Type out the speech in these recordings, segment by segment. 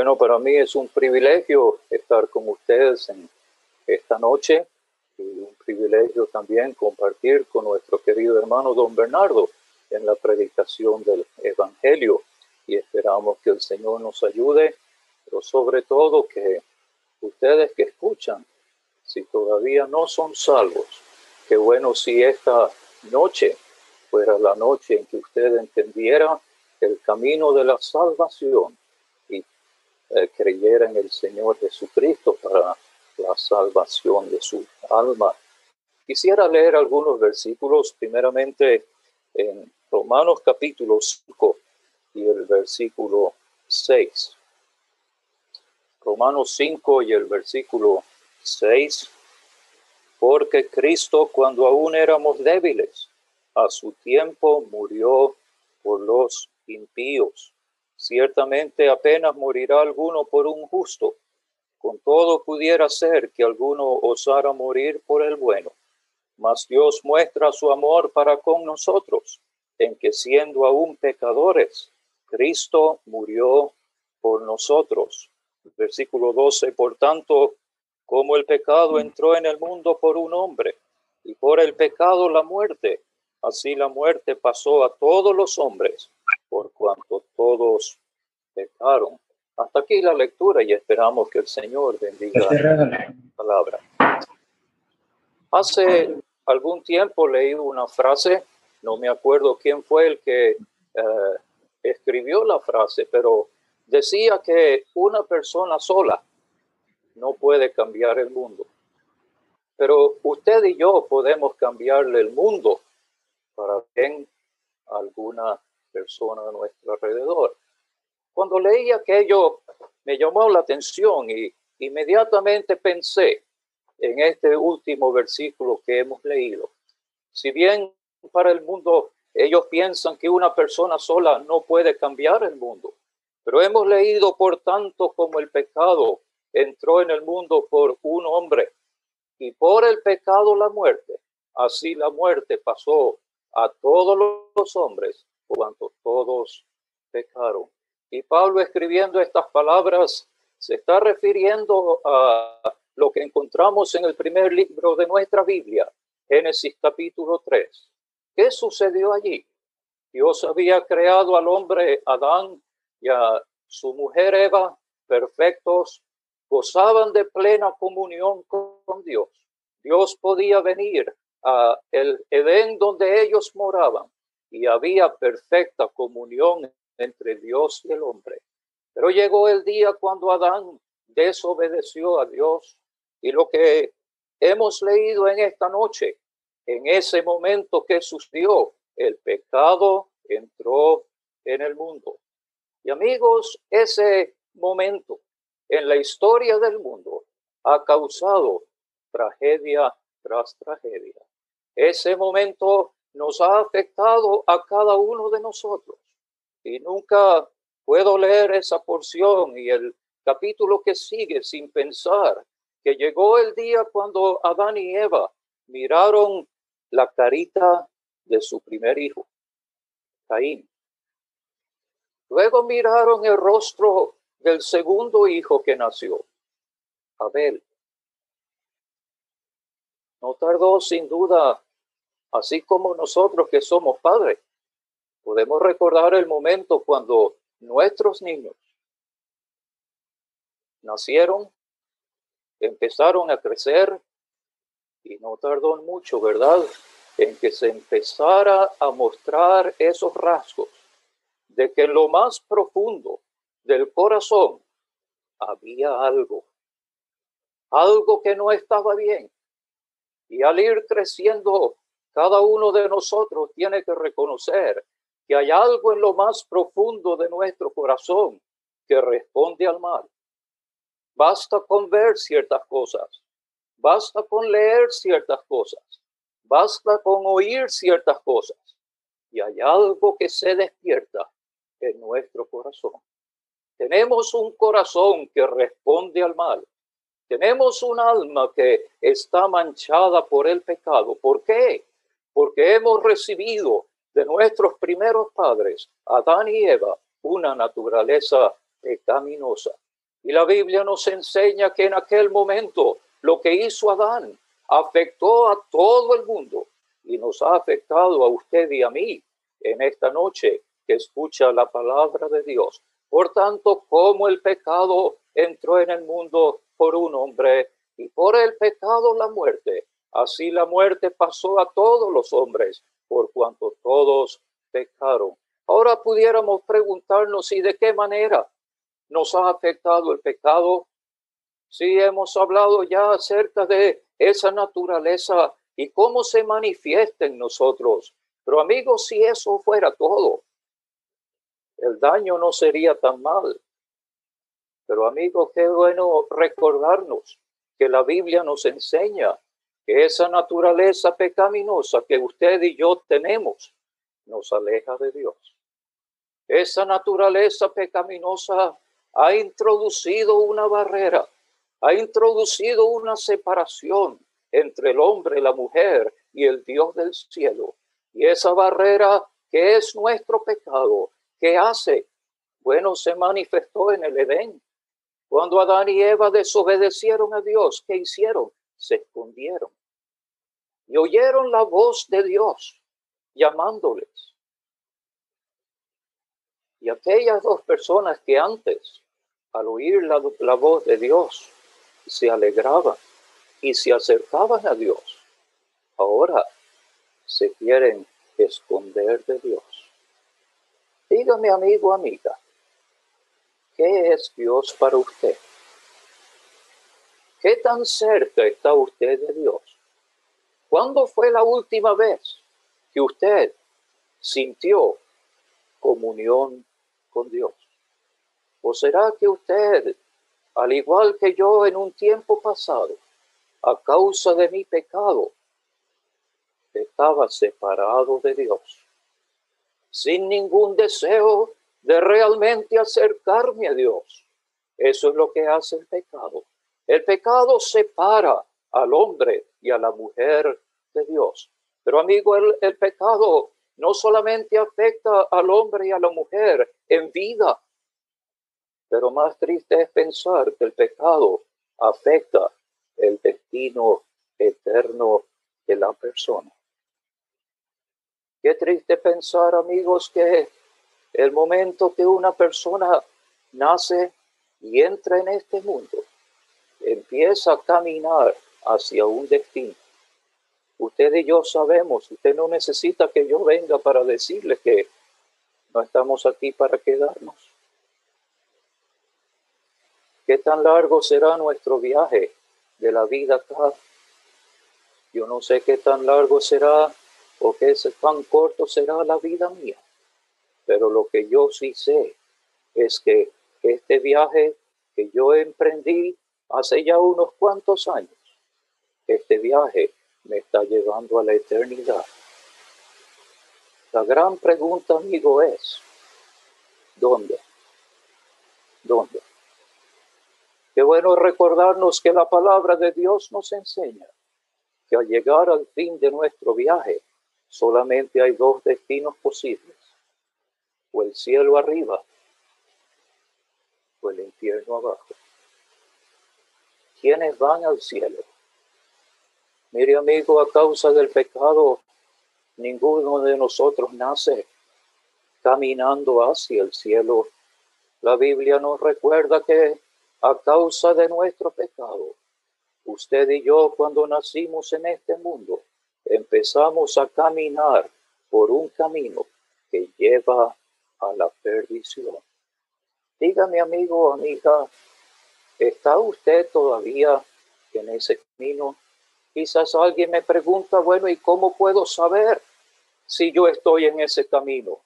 Bueno, para mí es un privilegio estar con ustedes en esta noche y un privilegio también compartir con nuestro querido hermano don Bernardo en la predicación del Evangelio. Y esperamos que el Señor nos ayude, pero sobre todo que ustedes que escuchan, si todavía no son salvos, qué bueno si esta noche fuera la noche en que usted entendiera el camino de la salvación eh, creyera en el Señor Jesucristo para la salvación de su alma. Quisiera leer algunos versículos, primeramente en Romanos capítulo 5 y el versículo 6. Romanos 5 y el versículo 6. Porque Cristo cuando aún éramos débiles, a su tiempo murió por los impíos. Ciertamente apenas morirá alguno por un justo. Con todo pudiera ser que alguno osara morir por el bueno. Mas Dios muestra su amor para con nosotros, en que siendo aún pecadores, Cristo murió por nosotros. Versículo 12, por tanto, como el pecado entró en el mundo por un hombre, y por el pecado la muerte, así la muerte pasó a todos los hombres, por cuanto todos pecaron. Hasta aquí la lectura y esperamos que el Señor bendiga la palabra. Hace algún tiempo leí una frase, no me acuerdo quién fue el que eh, escribió la frase, pero decía que una persona sola no puede cambiar el mundo. Pero usted y yo podemos cambiarle el mundo para bien alguna persona a nuestro alrededor. Cuando leí aquello, me llamó la atención y inmediatamente pensé en este último versículo que hemos leído. Si bien para el mundo ellos piensan que una persona sola no puede cambiar el mundo, pero hemos leído por tanto como el pecado entró en el mundo por un hombre y por el pecado la muerte, así la muerte pasó a todos los hombres, cuanto todos pecaron. Y Pablo escribiendo estas palabras se está refiriendo a lo que encontramos en el primer libro de nuestra Biblia, Génesis capítulo 3. ¿Qué sucedió allí? Dios había creado al hombre Adán y a su mujer Eva perfectos, gozaban de plena comunión con Dios. Dios podía venir a el Edén donde ellos moraban y había perfecta comunión entre Dios y el hombre. Pero llegó el día cuando Adán desobedeció a Dios y lo que hemos leído en esta noche, en ese momento que sucedió, el pecado entró en el mundo. Y amigos, ese momento en la historia del mundo ha causado tragedia tras tragedia. Ese momento nos ha afectado a cada uno de nosotros. Y nunca puedo leer esa porción y el capítulo que sigue sin pensar que llegó el día cuando Adán y Eva miraron la carita de su primer hijo, Caín. Luego miraron el rostro del segundo hijo que nació, Abel. No tardó sin duda, así como nosotros que somos padres, podemos recordar el momento cuando nuestros niños nacieron, empezaron a crecer y no tardó mucho, ¿verdad? En que se empezara a mostrar esos rasgos de que en lo más profundo del corazón había algo, algo que no estaba bien. Y al ir creciendo, cada uno de nosotros tiene que reconocer que hay algo en lo más profundo de nuestro corazón que responde al mal. Basta con ver ciertas cosas, basta con leer ciertas cosas, basta con oír ciertas cosas. Y hay algo que se despierta en nuestro corazón. Tenemos un corazón que responde al mal. Tenemos un alma que está manchada por el pecado. ¿Por qué? Porque hemos recibido de nuestros primeros padres, Adán y Eva, una naturaleza pecaminosa. Y la Biblia nos enseña que en aquel momento lo que hizo Adán afectó a todo el mundo y nos ha afectado a usted y a mí en esta noche que escucha la palabra de Dios. Por tanto, como el pecado entró en el mundo por un hombre y por el pecado la muerte, así la muerte pasó a todos los hombres por cuanto todos pecaron. Ahora pudiéramos preguntarnos, ¿y de qué manera nos ha afectado el pecado? Si hemos hablado ya acerca de esa naturaleza y cómo se manifiesta en nosotros. Pero amigos, si eso fuera todo, el daño no sería tan mal. Pero amigos, qué bueno recordarnos que la Biblia nos enseña que esa naturaleza pecaminosa que usted y yo tenemos nos aleja de Dios. Esa naturaleza pecaminosa ha introducido una barrera, ha introducido una separación entre el hombre, la mujer y el Dios del cielo. Y esa barrera que es nuestro pecado, ¿qué hace? Bueno, se manifestó en el Edén. Cuando Adán y Eva desobedecieron a Dios, ¿qué hicieron? Se escondieron. Y oyeron la voz de Dios llamándoles. Y aquellas dos personas que antes, al oír la, la voz de Dios, se alegraban y se acercaban a Dios, ahora se quieren esconder de Dios. Dígame, amigo, amiga, ¿qué es Dios para usted? ¿Qué tan cerca está usted de Dios? ¿Cuándo fue la última vez que usted sintió comunión con Dios? ¿O será que usted, al igual que yo en un tiempo pasado, a causa de mi pecado, estaba separado de Dios, sin ningún deseo de realmente acercarme a Dios. Eso es lo que hace el pecado. El pecado separa al hombre y a la mujer de Dios. Pero amigo, el, pecado no solamente afecta al hombre y a la mujer en vida, pero más triste es pensar que el pecado afecta el destino eterno de la persona. Qué triste pensar, amigos, que el momento que una persona nace y entra en este mundo, empieza a caminar hacia un destino. Usted y yo sabemos, usted no necesita que yo venga para decirle que no estamos aquí para quedarnos. ¿Qué tan largo será nuestro viaje de la vida acá. Yo no sé qué tan largo será o qué tan corto será la vida mía, pero lo que yo sí sé es que este viaje que yo emprendí hace ya unos cuantos años, este viaje me está llevando a la eternidad. La gran pregunta, amigo, es, ¿dónde? ¿Dónde? Qué bueno recordarnos que la palabra de Dios nos enseña que al llegar al fin de nuestro viaje solamente hay dos destinos posibles, o el cielo arriba o el infierno abajo. ¿Quiénes van al cielo? Mire amigo, a causa del pecado, ninguno de nosotros nace caminando hacia el cielo. La Biblia nos recuerda que a causa de nuestro pecado. Usted y yo cuando nacimos en este mundo empezamos a caminar por un camino que lleva a la perdición. Dígame amigo, amiga, ¿está usted todavía en ese camino? Quizás alguien me pregunta, bueno, ¿y cómo puedo saber si yo estoy en ese camino?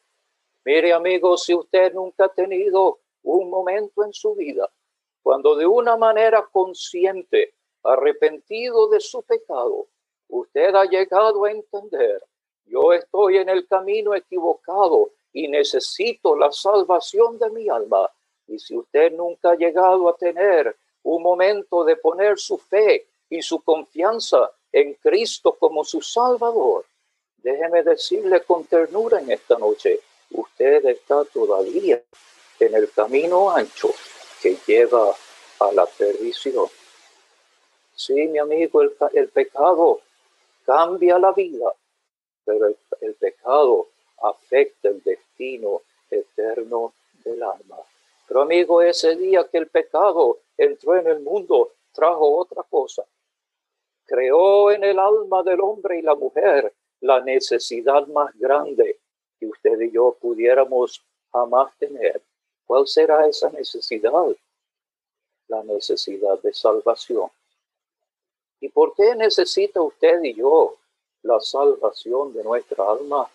Mire amigo, si usted nunca ha tenido un momento en su vida cuando de una manera consciente, arrepentido de su pecado, usted ha llegado a entender, yo estoy en el camino equivocado y necesito la salvación de mi alma. Y si usted nunca ha llegado a tener un momento de poner su fe y su confianza en Cristo como su Salvador, déjeme decirle con ternura en esta noche, usted está todavía en el camino ancho que lleva a la perdición. Sí, mi amigo, el, el pecado cambia la vida, pero el, el pecado afecta el destino eterno del alma. Pero amigo, ese día que el pecado entró en el mundo, trajo otra cosa. Creó en el alma del hombre y la mujer la necesidad más grande que usted y yo pudiéramos jamás tener. ¿Cuál será esa necesidad? La necesidad de salvación. ¿Y por qué necesita usted y yo la salvación de nuestra alma?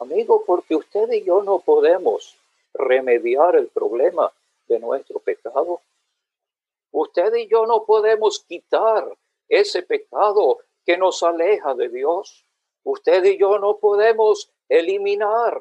Amigo, porque usted y yo no podemos remediar el problema de nuestro pecado. Usted y yo no podemos quitar ese pecado que nos aleja de Dios. Usted y yo no podemos eliminar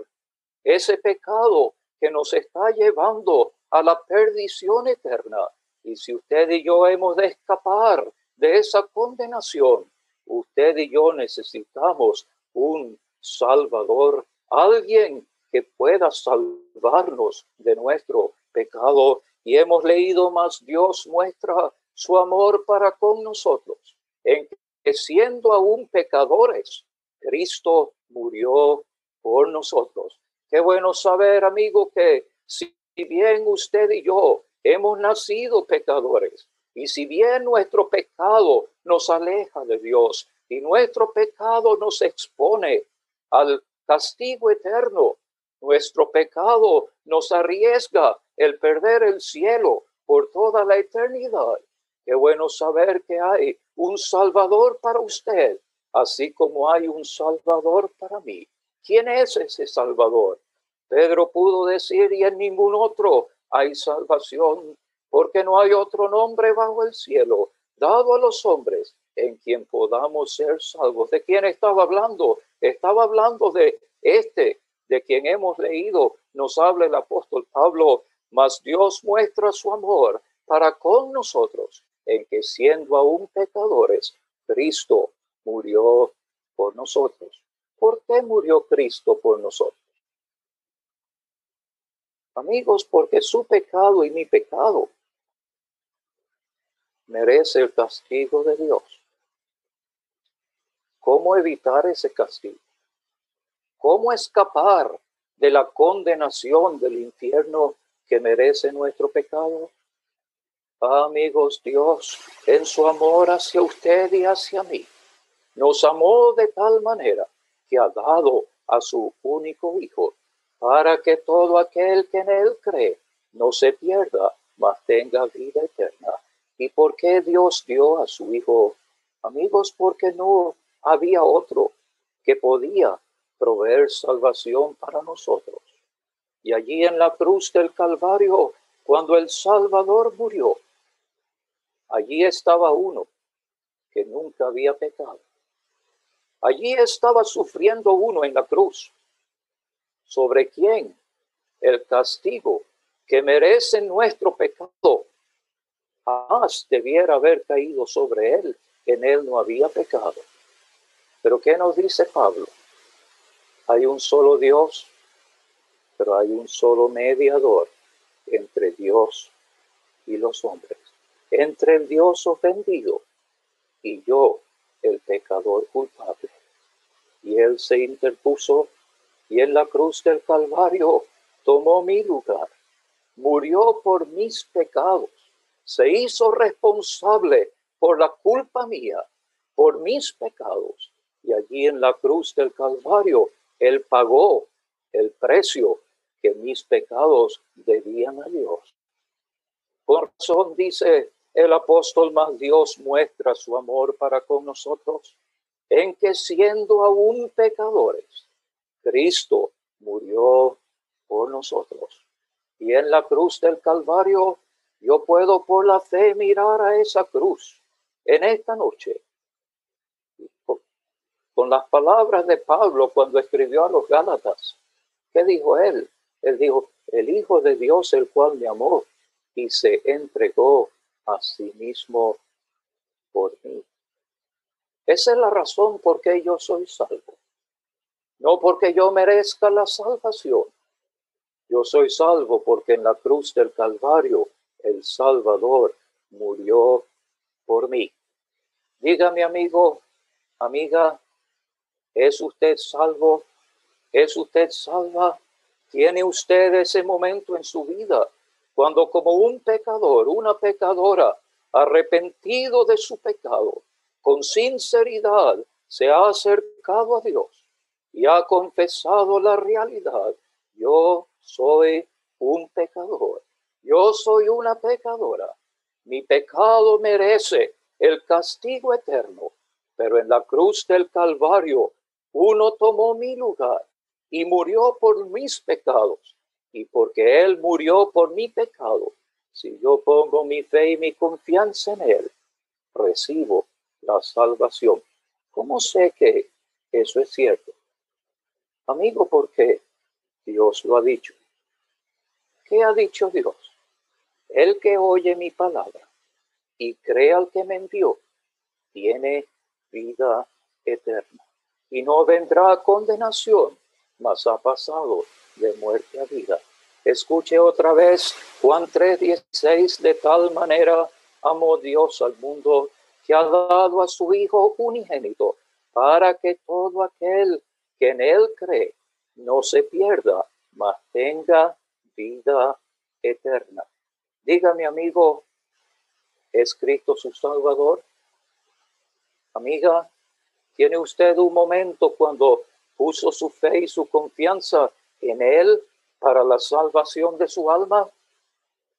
ese pecado que nos está llevando a la perdición eterna. Y si usted y yo hemos de escapar de esa condenación, usted y yo necesitamos un Salvador, alguien que pueda salvarnos de nuestro pecado. Y hemos leído más Dios muestra su amor para con nosotros, en que siendo aún pecadores, Cristo murió por nosotros. Qué bueno saber, amigo, que si bien usted y yo hemos nacido pecadores, y si bien nuestro pecado nos aleja de Dios y nuestro pecado nos expone al castigo eterno, nuestro pecado nos arriesga el perder el cielo por toda la eternidad. Qué bueno saber que hay un Salvador para usted, así como hay un Salvador para mí. ¿Quién es ese Salvador? Pedro pudo decir, y en ningún otro hay salvación, porque no hay otro nombre bajo el cielo dado a los hombres en quien podamos ser salvos. ¿De quién estaba hablando? Estaba hablando de este, de quien hemos leído, nos habla el apóstol Pablo, mas Dios muestra su amor para con nosotros, en que siendo aún pecadores, Cristo murió por nosotros. ¿Por qué murió Cristo por nosotros? Amigos, porque su pecado y mi pecado merece el castigo de Dios. ¿Cómo evitar ese castigo? ¿Cómo escapar de la condenación del infierno que merece nuestro pecado? Amigos, Dios, en su amor hacia usted y hacia mí, nos amó de tal manera que ha dado a su único Hijo, para que todo aquel que en él cree no se pierda, mas tenga vida eterna. ¿Y por qué Dios dio a su Hijo? Amigos, porque no había otro que podía proveer salvación para nosotros. Y allí en la cruz del Calvario, cuando el Salvador murió, allí estaba uno que nunca había pecado. Allí estaba sufriendo uno en la cruz. ¿Sobre quién? El castigo que merece nuestro pecado. Jamás debiera haber caído sobre él. En él no había pecado. Pero ¿qué nos dice Pablo? Hay un solo Dios, pero hay un solo mediador entre Dios y los hombres, entre el Dios ofendido y yo, el pecador culpable. Y él se interpuso y en la cruz del Calvario tomó mi lugar, murió por mis pecados, se hizo responsable por la culpa mía, por mis pecados. Y allí en la cruz del Calvario, Él pagó el precio que mis pecados debían a Dios. Por razón dice el apóstol, más Dios muestra su amor para con nosotros, en que siendo aún pecadores, Cristo murió por nosotros. Y en la cruz del Calvario, yo puedo por la fe mirar a esa cruz en esta noche. Con las palabras de Pablo cuando escribió a los Gálatas, ¿qué dijo él? Él dijo, el Hijo de Dios, el cual me amó y se entregó a sí mismo por mí. Esa es la razón por qué yo soy salvo. No porque yo merezca la salvación. Yo soy salvo porque en la cruz del Calvario el Salvador murió por mí. Dígame, amigo, amiga, ¿es usted salvo? ¿Es usted salva? ¿Tiene usted ese momento en su vida cuando como un pecador, una pecadora, arrepentido de su pecado, con sinceridad se ha acercado a Dios y ha confesado la realidad? Yo soy un pecador. Yo soy una pecadora. Mi pecado merece el castigo eterno, pero en la cruz del Calvario uno tomó mi lugar y murió por mis pecados. Y porque Él murió por mi pecado, si yo pongo mi fe y mi confianza en Él, recibo la salvación. ¿Cómo sé que eso es cierto? Amigo, porque Dios lo ha dicho. ¿Qué ha dicho Dios? El que oye mi palabra y cree al que me envió, tiene vida eterna y no vendrá condenación, mas ha pasado de muerte a vida. Escuche otra vez Juan 3:16, de tal manera amó Dios al mundo que ha dado a su Hijo unigénito, para que todo aquel que en él cree no se pierda, mas tenga vida eterna. Dígame, amigo, ¿es Cristo su Salvador? Amiga, ¿tiene usted un momento cuando puso su fe y su confianza en Él para la salvación de su alma?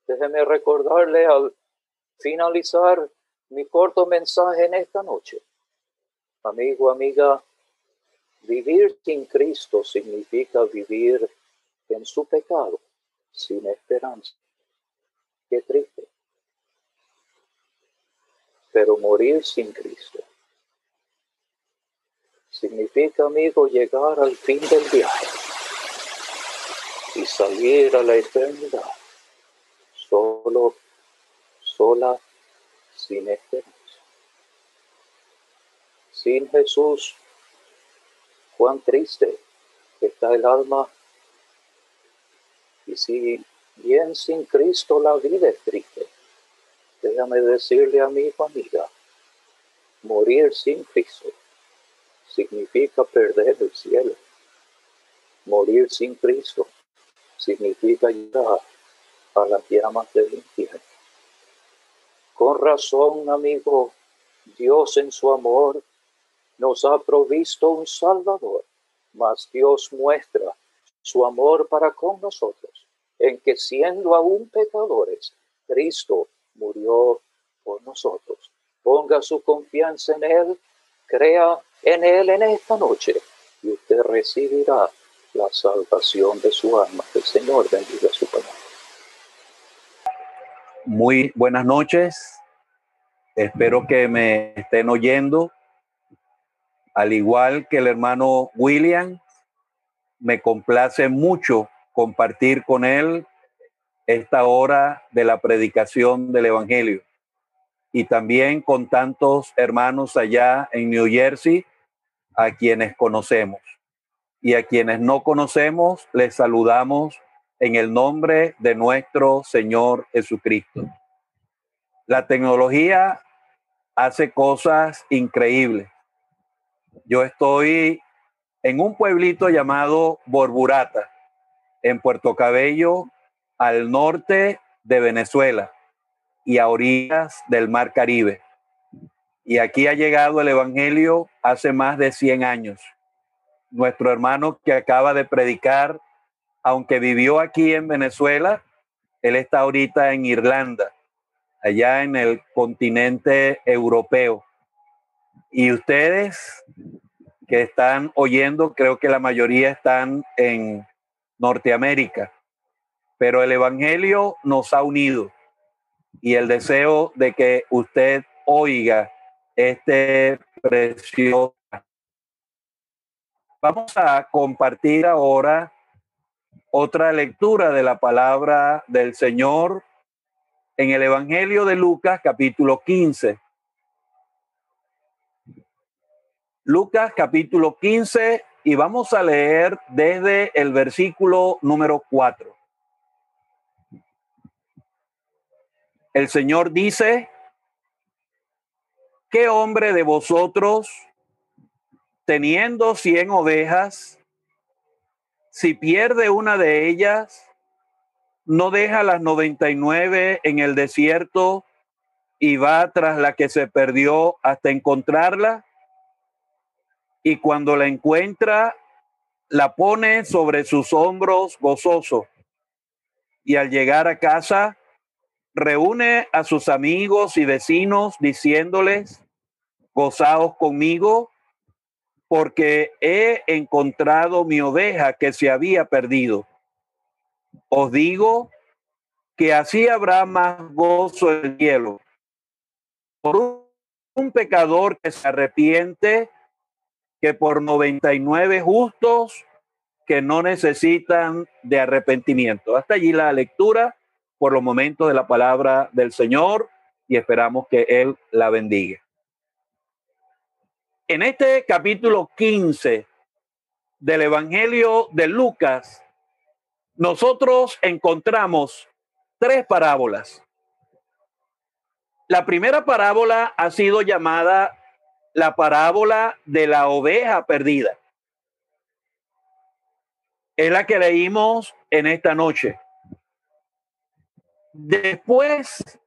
Déjeme recordarle al finalizar mi corto mensaje en esta noche. Amigo, amiga, vivir sin Cristo significa vivir en su pecado sin esperanza. Qué triste. Pero morir sin Cristo significa, amigo, llegar al fin del viaje y salir a la eternidad solo, sola, sin esperanza. Sin Jesús, cuán triste está el alma y si bien sin Cristo la vida es triste, déjame decirle a mi familia, morir sin Cristo significa perder el cielo. Morir sin Cristo significa llegar a las llamas del infierno. Con razón, amigo, Dios en su amor nos ha provisto un Salvador, mas Dios muestra su amor para con nosotros, en que siendo aún pecadores, Cristo murió por nosotros. Ponga su confianza en Él, crea en Él en esta noche y usted recibirá la salvación de su alma. El Señor bendiga su palabra. Muy buenas noches. Espero que me estén oyendo. Al igual que el hermano William, me complace mucho compartir con él esta hora de la predicación del Evangelio. Y también con tantos hermanos allá en New Jersey, a quienes conocemos. Y a quienes no conocemos, les saludamos en el nombre de nuestro Señor Jesucristo. La tecnología hace cosas increíbles. Yo estoy en un pueblito llamado Borburata, en Puerto Cabello, al norte de Venezuela y a orillas del Mar Caribe. Y aquí ha llegado el Evangelio hace más de 100 años. Nuestro hermano que acaba de predicar, aunque vivió aquí en Venezuela, él está ahorita en Irlanda, allá en el continente europeo. Y ustedes que están oyendo, creo que la mayoría están en Norteamérica, pero el Evangelio nos ha unido y el deseo de que usted oiga este precioso. Vamos a compartir ahora otra lectura de la palabra del Señor en el Evangelio de Lucas capítulo 15. Lucas capítulo 15 y vamos a leer desde el versículo número 4. el Señor dice, ¿qué hombre de vosotros, teniendo cien ovejas, si pierde una de ellas, no deja las noventa y nueve en el desierto y va tras la que se perdió hasta encontrarla? Y cuando la encuentra, la pone sobre sus hombros gozoso. Y al llegar a casa, reúne a sus amigos y vecinos diciéndoles, gozaos conmigo, porque he encontrado mi oveja que se había perdido. Os digo que así habrá más gozo en el cielo por un pecador que se arrepiente que por 99 justos que no necesitan de arrepentimiento. Hasta allí la lectura por los momentos de la palabra del Señor y esperamos que Él la bendiga. En este capítulo 15 del Evangelio de Lucas, nosotros encontramos tres parábolas. La primera parábola ha sido llamada la parábola de la oveja perdida. Es la que leímos en esta noche. Después,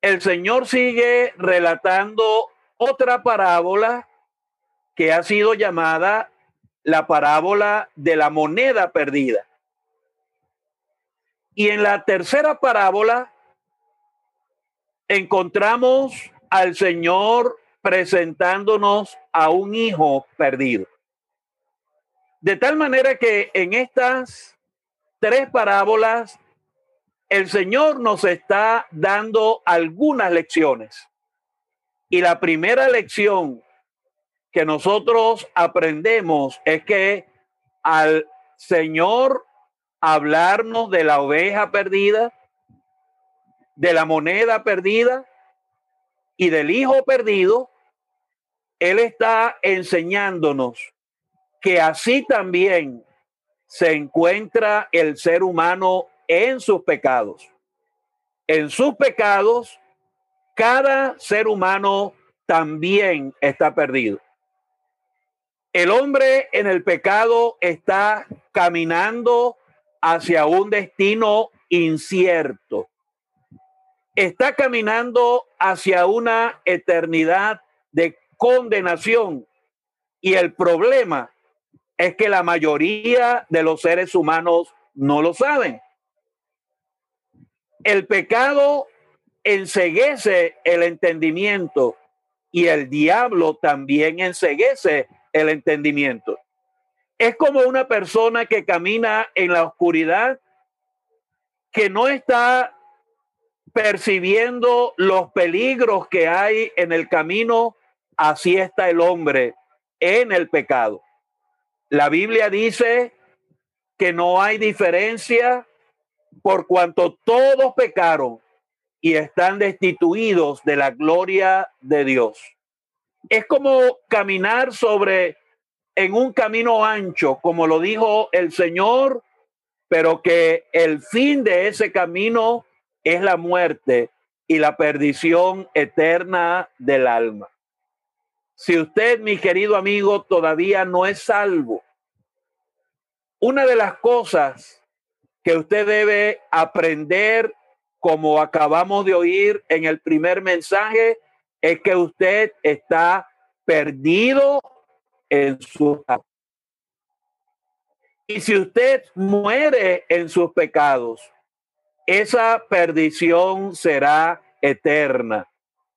el Señor sigue relatando otra parábola que ha sido llamada la parábola de la moneda perdida. Y en la tercera parábola encontramos al Señor presentándonos a un hijo perdido. De tal manera que en estas tres parábolas el Señor nos está dando algunas lecciones. Y la primera lección que nosotros aprendemos es que al Señor hablarnos de la oveja perdida, de la moneda perdida y del hijo perdido, Él está enseñándonos que así también se encuentra el ser humano en sus pecados. En sus pecados, cada ser humano también está perdido. El hombre en el pecado está caminando hacia un destino incierto. Está caminando hacia una eternidad de condenación. Y el problema es que la mayoría de los seres humanos no lo saben. El pecado enseguece el entendimiento y el diablo también enseguece el entendimiento. Es como una persona que camina en la oscuridad, que no está percibiendo los peligros que hay en el camino, así está el hombre en el pecado. La Biblia dice que no hay diferencia por cuanto todos pecaron y están destituidos de la gloria de Dios. Es como caminar sobre en un camino ancho, como lo dijo el Señor, pero que el fin de ese camino es la muerte y la perdición eterna del alma. Si usted, mi querido amigo, todavía no es salvo, una de las cosas que usted debe aprender, como acabamos de oír en el primer mensaje, es que usted está perdido en su y si usted muere en sus pecados, esa perdición será eterna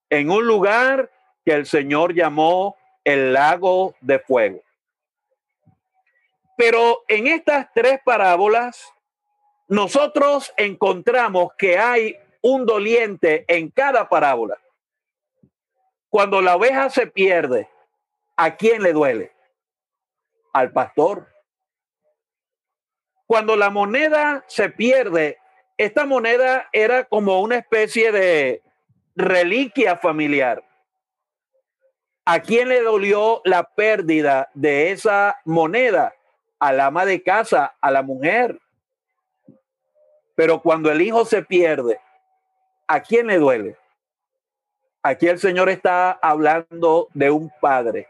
en un lugar que el Señor llamó el lago de fuego. Pero en estas tres parábolas nosotros encontramos que hay un doliente en cada parábola. Cuando la oveja se pierde, ¿a quién le duele? Al pastor. Cuando la moneda se pierde, esta moneda era como una especie de reliquia familiar. ¿A quién le dolió la pérdida de esa moneda? Al ama de casa, a la mujer. Pero cuando el hijo se pierde, ¿A quién le duele? Aquí el Señor está hablando de un padre.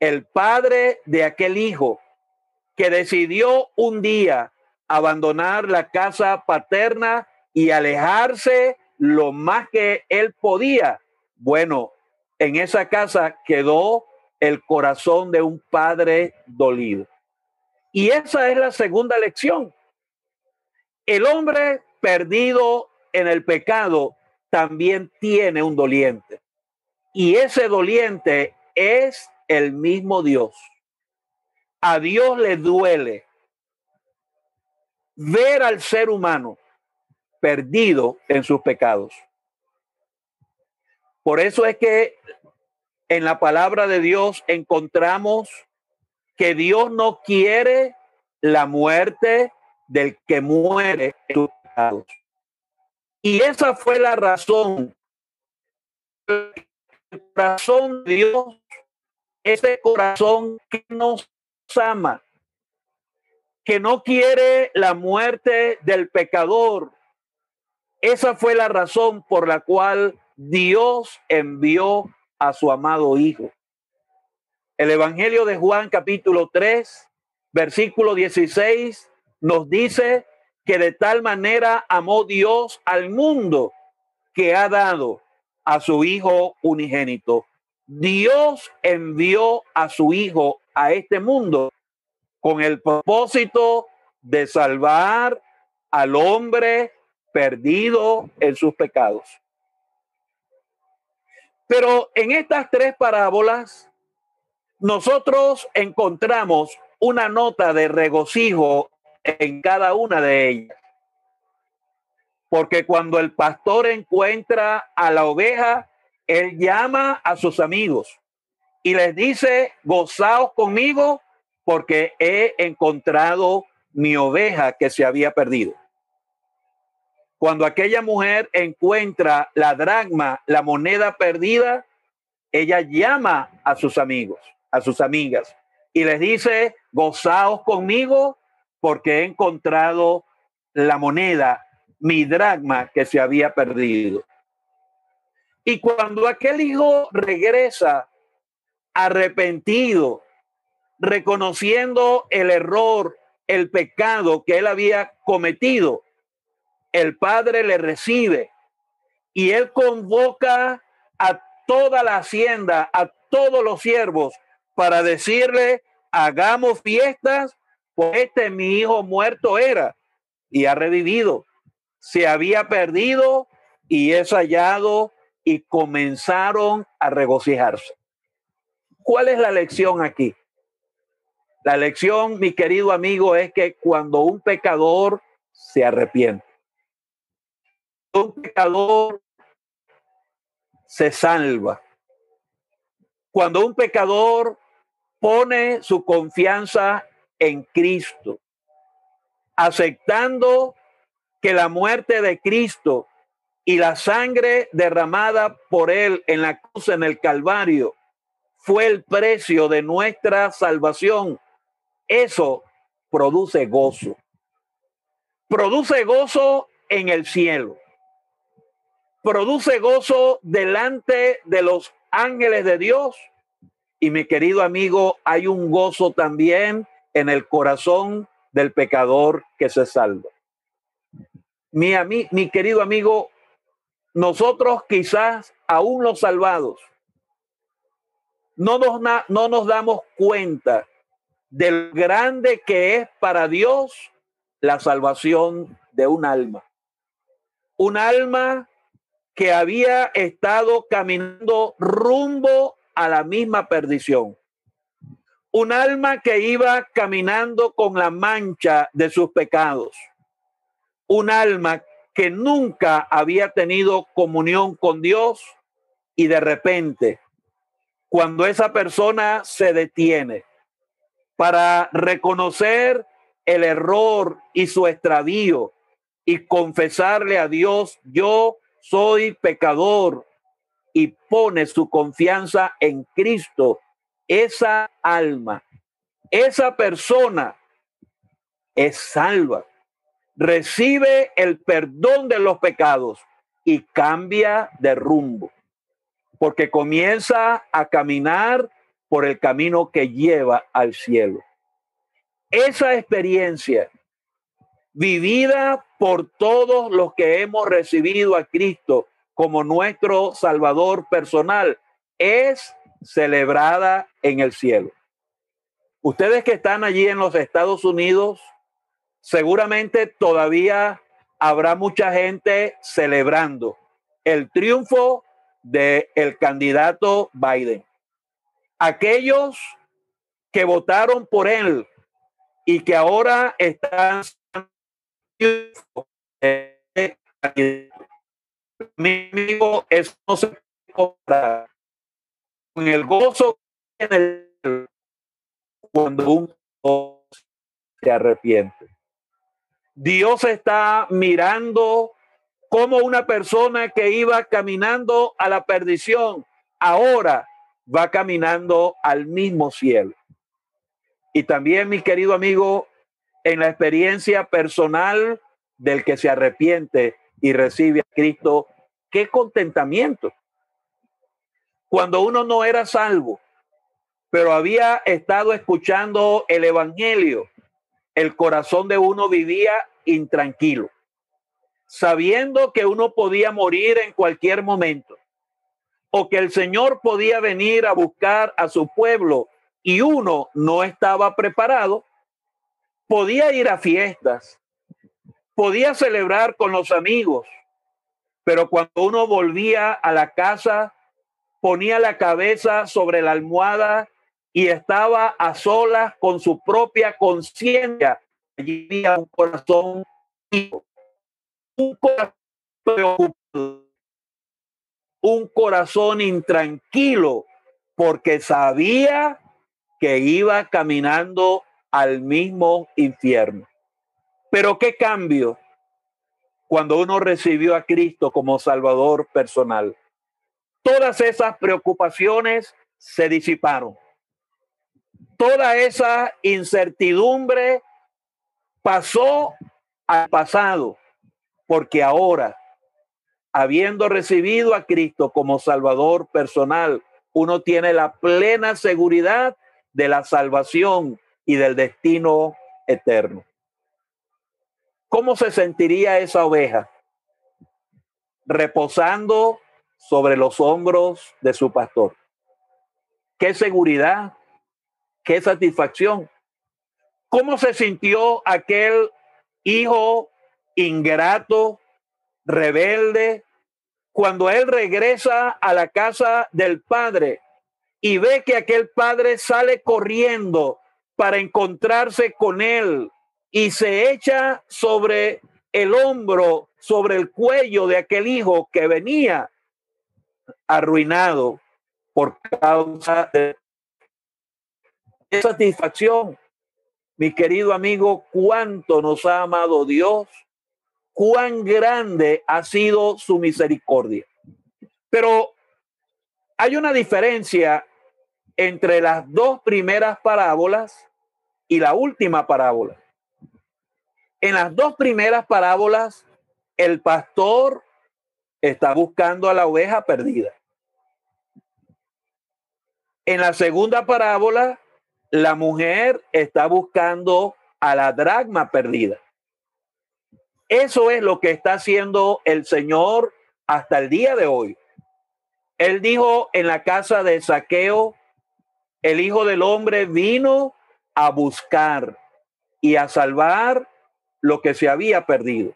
El padre de aquel hijo que decidió un día abandonar la casa paterna y alejarse lo más que él podía. Bueno, en esa casa quedó el corazón de un padre dolido. Y esa es la segunda lección. El hombre perdido en el pecado también tiene un doliente. Y ese doliente es el mismo Dios. A Dios le duele ver al ser humano perdido en sus pecados. Por eso es que en la palabra de Dios encontramos que Dios no quiere la muerte del que muere. Y esa fue la razón. El de Dios, ese corazón que nos ama, que no quiere la muerte del pecador. Esa fue la razón por la cual Dios envió a su amado Hijo. El Evangelio de Juan capítulo 3, versículo 16 nos dice que de tal manera amó Dios al mundo que ha dado a su Hijo unigénito. Dios envió a su Hijo a este mundo con el propósito de salvar al hombre perdido en sus pecados. Pero en estas tres parábolas, nosotros encontramos una nota de regocijo en cada una de ellas. Porque cuando el pastor encuentra a la oveja, él llama a sus amigos y les dice, gozaos conmigo porque he encontrado mi oveja que se había perdido. Cuando aquella mujer encuentra la dragma, la moneda perdida, ella llama a sus amigos, a sus amigas, y les dice, gozaos conmigo porque he encontrado la moneda, mi dragma que se había perdido. Y cuando aquel hijo regresa arrepentido, reconociendo el error, el pecado que él había cometido, el padre le recibe y él convoca a toda la hacienda, a todos los siervos, para decirle, hagamos fiestas este mi hijo muerto era y ha revivido. Se había perdido y es hallado y comenzaron a regocijarse. ¿Cuál es la lección aquí? La lección, mi querido amigo, es que cuando un pecador se arrepiente, un pecador se salva. Cuando un pecador pone su confianza en Cristo, aceptando que la muerte de Cristo y la sangre derramada por él en la cruz en el Calvario fue el precio de nuestra salvación. Eso produce gozo. Produce gozo en el cielo. Produce gozo delante de los ángeles de Dios. Y mi querido amigo, hay un gozo también en el corazón del pecador que se salva. Mi, mi querido amigo, nosotros quizás aún los salvados no nos, no nos damos cuenta del grande que es para Dios la salvación de un alma. Un alma que había estado caminando rumbo a la misma perdición un alma que iba caminando con la mancha de sus pecados, un alma que nunca había tenido comunión con Dios y de repente, cuando esa persona se detiene para reconocer el error y su extravío y confesarle a Dios, yo soy pecador y pone su confianza en Cristo esa alma, esa persona es salva, recibe el perdón de los pecados y cambia de rumbo, porque comienza a caminar por el camino que lleva al cielo. Esa experiencia vivida por todos los que hemos recibido a Cristo como nuestro Salvador personal, es celebrada en el cielo. Ustedes que están allí en los Estados Unidos, seguramente todavía habrá mucha gente celebrando el triunfo del el candidato Biden. Aquellos que votaron por él y que ahora están mi amigo, el gozo cuando un se arrepiente. Dios está mirando como una persona que iba caminando a la perdición, ahora va caminando al mismo cielo. Y también, mi querido amigo, en la experiencia personal del que se arrepiente y recibe a Cristo, qué contentamiento. Cuando uno no era salvo, pero había estado escuchando el Evangelio, el corazón de uno vivía intranquilo, sabiendo que uno podía morir en cualquier momento, o que el Señor podía venir a buscar a su pueblo y uno no estaba preparado, podía ir a fiestas, podía celebrar con los amigos, pero cuando uno volvía a la casa, ponía la cabeza sobre la almohada y estaba a solas con su propia conciencia. Allí había un corazón, un corazón un corazón intranquilo, porque sabía que iba caminando al mismo infierno. Pero qué cambio cuando uno recibió a Cristo como Salvador personal. Todas esas preocupaciones se disiparon. Toda esa incertidumbre pasó al pasado, porque ahora, habiendo recibido a Cristo como Salvador personal, uno tiene la plena seguridad de la salvación y del destino eterno. ¿Cómo se sentiría esa oveja? Reposando sobre los hombros de su pastor. Qué seguridad, qué satisfacción. ¿Cómo se sintió aquel hijo ingrato, rebelde, cuando él regresa a la casa del padre y ve que aquel padre sale corriendo para encontrarse con él y se echa sobre el hombro, sobre el cuello de aquel hijo que venía arruinado por causa de satisfacción. Mi querido amigo, cuánto nos ha amado Dios, cuán grande ha sido su misericordia. Pero hay una diferencia entre las dos primeras parábolas y la última parábola. En las dos primeras parábolas, el pastor está buscando a la oveja perdida. En la segunda parábola, la mujer está buscando a la dragma perdida. Eso es lo que está haciendo el Señor hasta el día de hoy. Él dijo en la casa de Saqueo, el Hijo del Hombre vino a buscar y a salvar lo que se había perdido.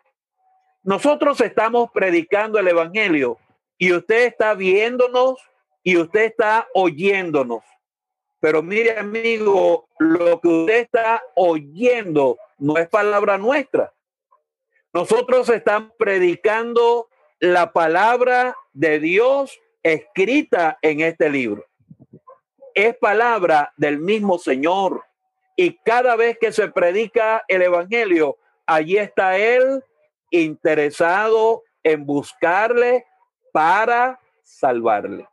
Nosotros estamos predicando el Evangelio y usted está viéndonos y usted está oyéndonos. Pero mire, amigo, lo que usted está oyendo no es palabra nuestra. Nosotros estamos predicando la palabra de Dios escrita en este libro. Es palabra del mismo Señor. Y cada vez que se predica el Evangelio, allí está Él interesado en buscarle para salvarle.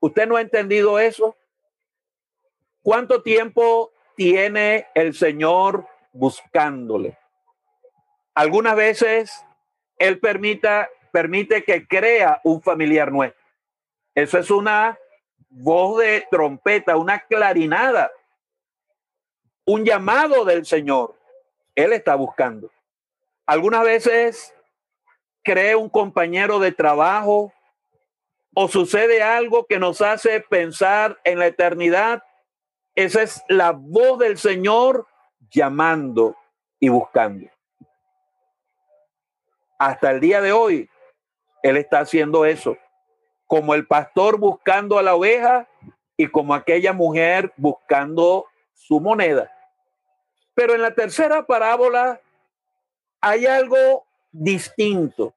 ¿Usted no ha entendido eso? ¿Cuánto tiempo tiene el Señor buscándole? Algunas veces Él permita, permite que crea un familiar nuestro. Eso es una voz de trompeta, una clarinada, un llamado del Señor. Él está buscando. Algunas veces cree un compañero de trabajo o sucede algo que nos hace pensar en la eternidad. Esa es la voz del Señor llamando y buscando. Hasta el día de hoy, Él está haciendo eso, como el pastor buscando a la oveja y como aquella mujer buscando su moneda. Pero en la tercera parábola hay algo distinto.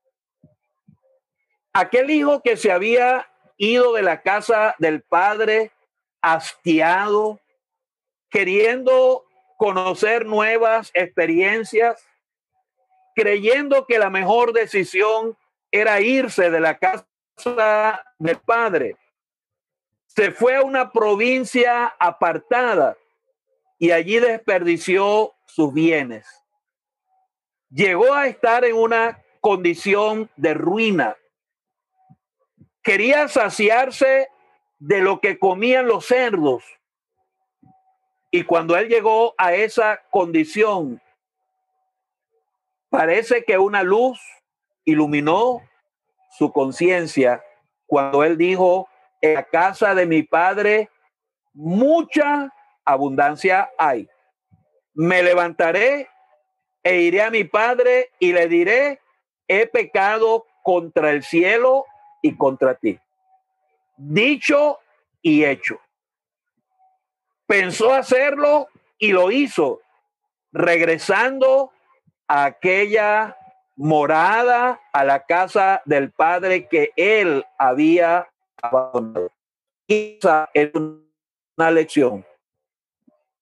Aquel hijo que se había ido de la casa del padre hastiado, queriendo conocer nuevas experiencias, creyendo que la mejor decisión era irse de la casa del padre. Se fue a una provincia apartada y allí desperdició sus bienes. Llegó a estar en una condición de ruina. Quería saciarse de lo que comían los cerdos. Y cuando él llegó a esa condición, Parece que una luz iluminó su conciencia cuando él dijo, en la casa de mi padre mucha abundancia hay. Me levantaré e iré a mi padre y le diré, he pecado contra el cielo y contra ti. Dicho y hecho. Pensó hacerlo y lo hizo, regresando aquella morada, a la casa del padre que él había abandonado. Esa es una lección.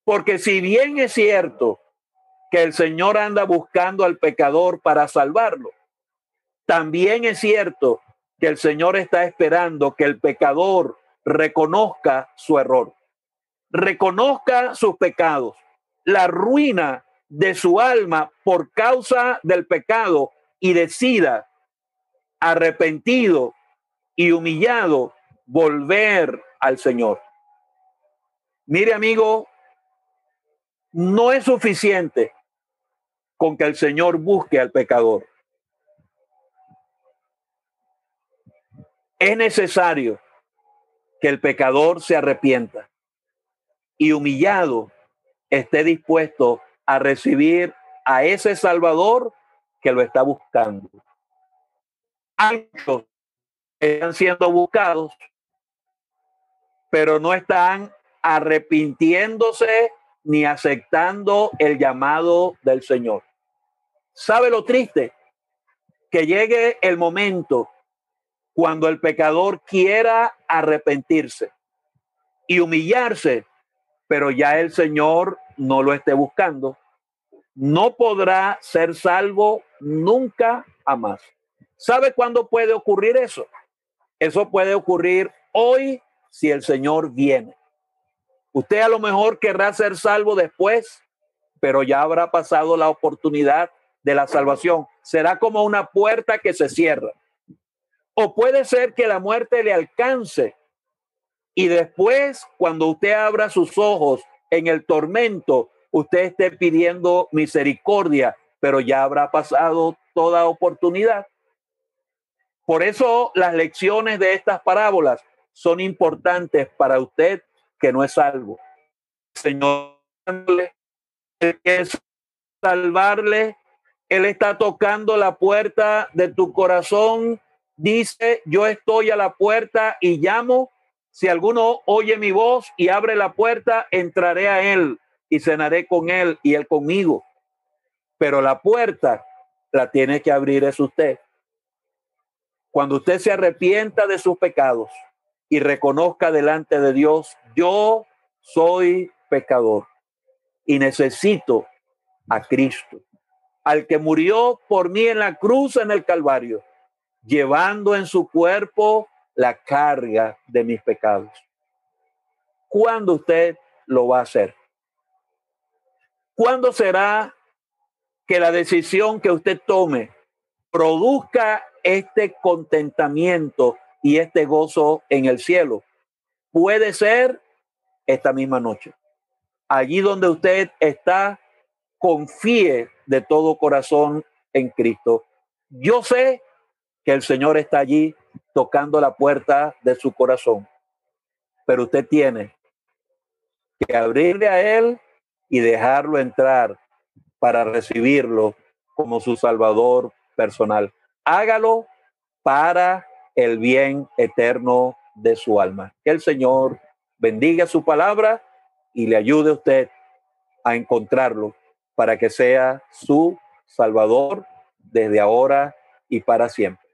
Porque si bien es cierto que el Señor anda buscando al pecador para salvarlo, también es cierto que el Señor está esperando que el pecador reconozca su error, reconozca sus pecados, la ruina de su alma por causa del pecado y decida, arrepentido y humillado, volver al Señor. Mire amigo, no es suficiente con que el Señor busque al pecador. Es necesario que el pecador se arrepienta y humillado esté dispuesto a recibir a ese Salvador que lo está buscando. Muchos están siendo buscados, pero no están arrepintiéndose ni aceptando el llamado del Señor. ¿Sabe lo triste? Que llegue el momento cuando el pecador quiera arrepentirse y humillarse, pero ya el Señor no lo esté buscando, no podrá ser salvo nunca jamás. ¿Sabe cuándo puede ocurrir eso? Eso puede ocurrir hoy si el Señor viene. Usted a lo mejor querrá ser salvo después, pero ya habrá pasado la oportunidad de la salvación. Será como una puerta que se cierra. O puede ser que la muerte le alcance y después, cuando usted abra sus ojos en el tormento usted esté pidiendo misericordia, pero ya habrá pasado toda oportunidad. Por eso las lecciones de estas parábolas son importantes para usted que no es salvo. Señor, es salvarle, Él está tocando la puerta de tu corazón. Dice, yo estoy a la puerta y llamo si alguno oye mi voz y abre la puerta, entraré a él y cenaré con él y él conmigo. Pero la puerta la tiene que abrir es usted. Cuando usted se arrepienta de sus pecados y reconozca delante de Dios, yo soy pecador y necesito a Cristo, al que murió por mí en la cruz en el Calvario, llevando en su cuerpo la carga de mis pecados. ¿Cuándo usted lo va a hacer? ¿Cuándo será que la decisión que usted tome produzca este contentamiento y este gozo en el cielo? Puede ser esta misma noche. Allí donde usted está, confíe de todo corazón en Cristo. Yo sé que el Señor está allí tocando la puerta de su corazón, pero usted tiene que abrirle a Él y dejarlo entrar para recibirlo como su Salvador personal. Hágalo para el bien eterno de su alma. Que el Señor bendiga su palabra y le ayude a usted a encontrarlo para que sea su Salvador desde ahora y para siempre.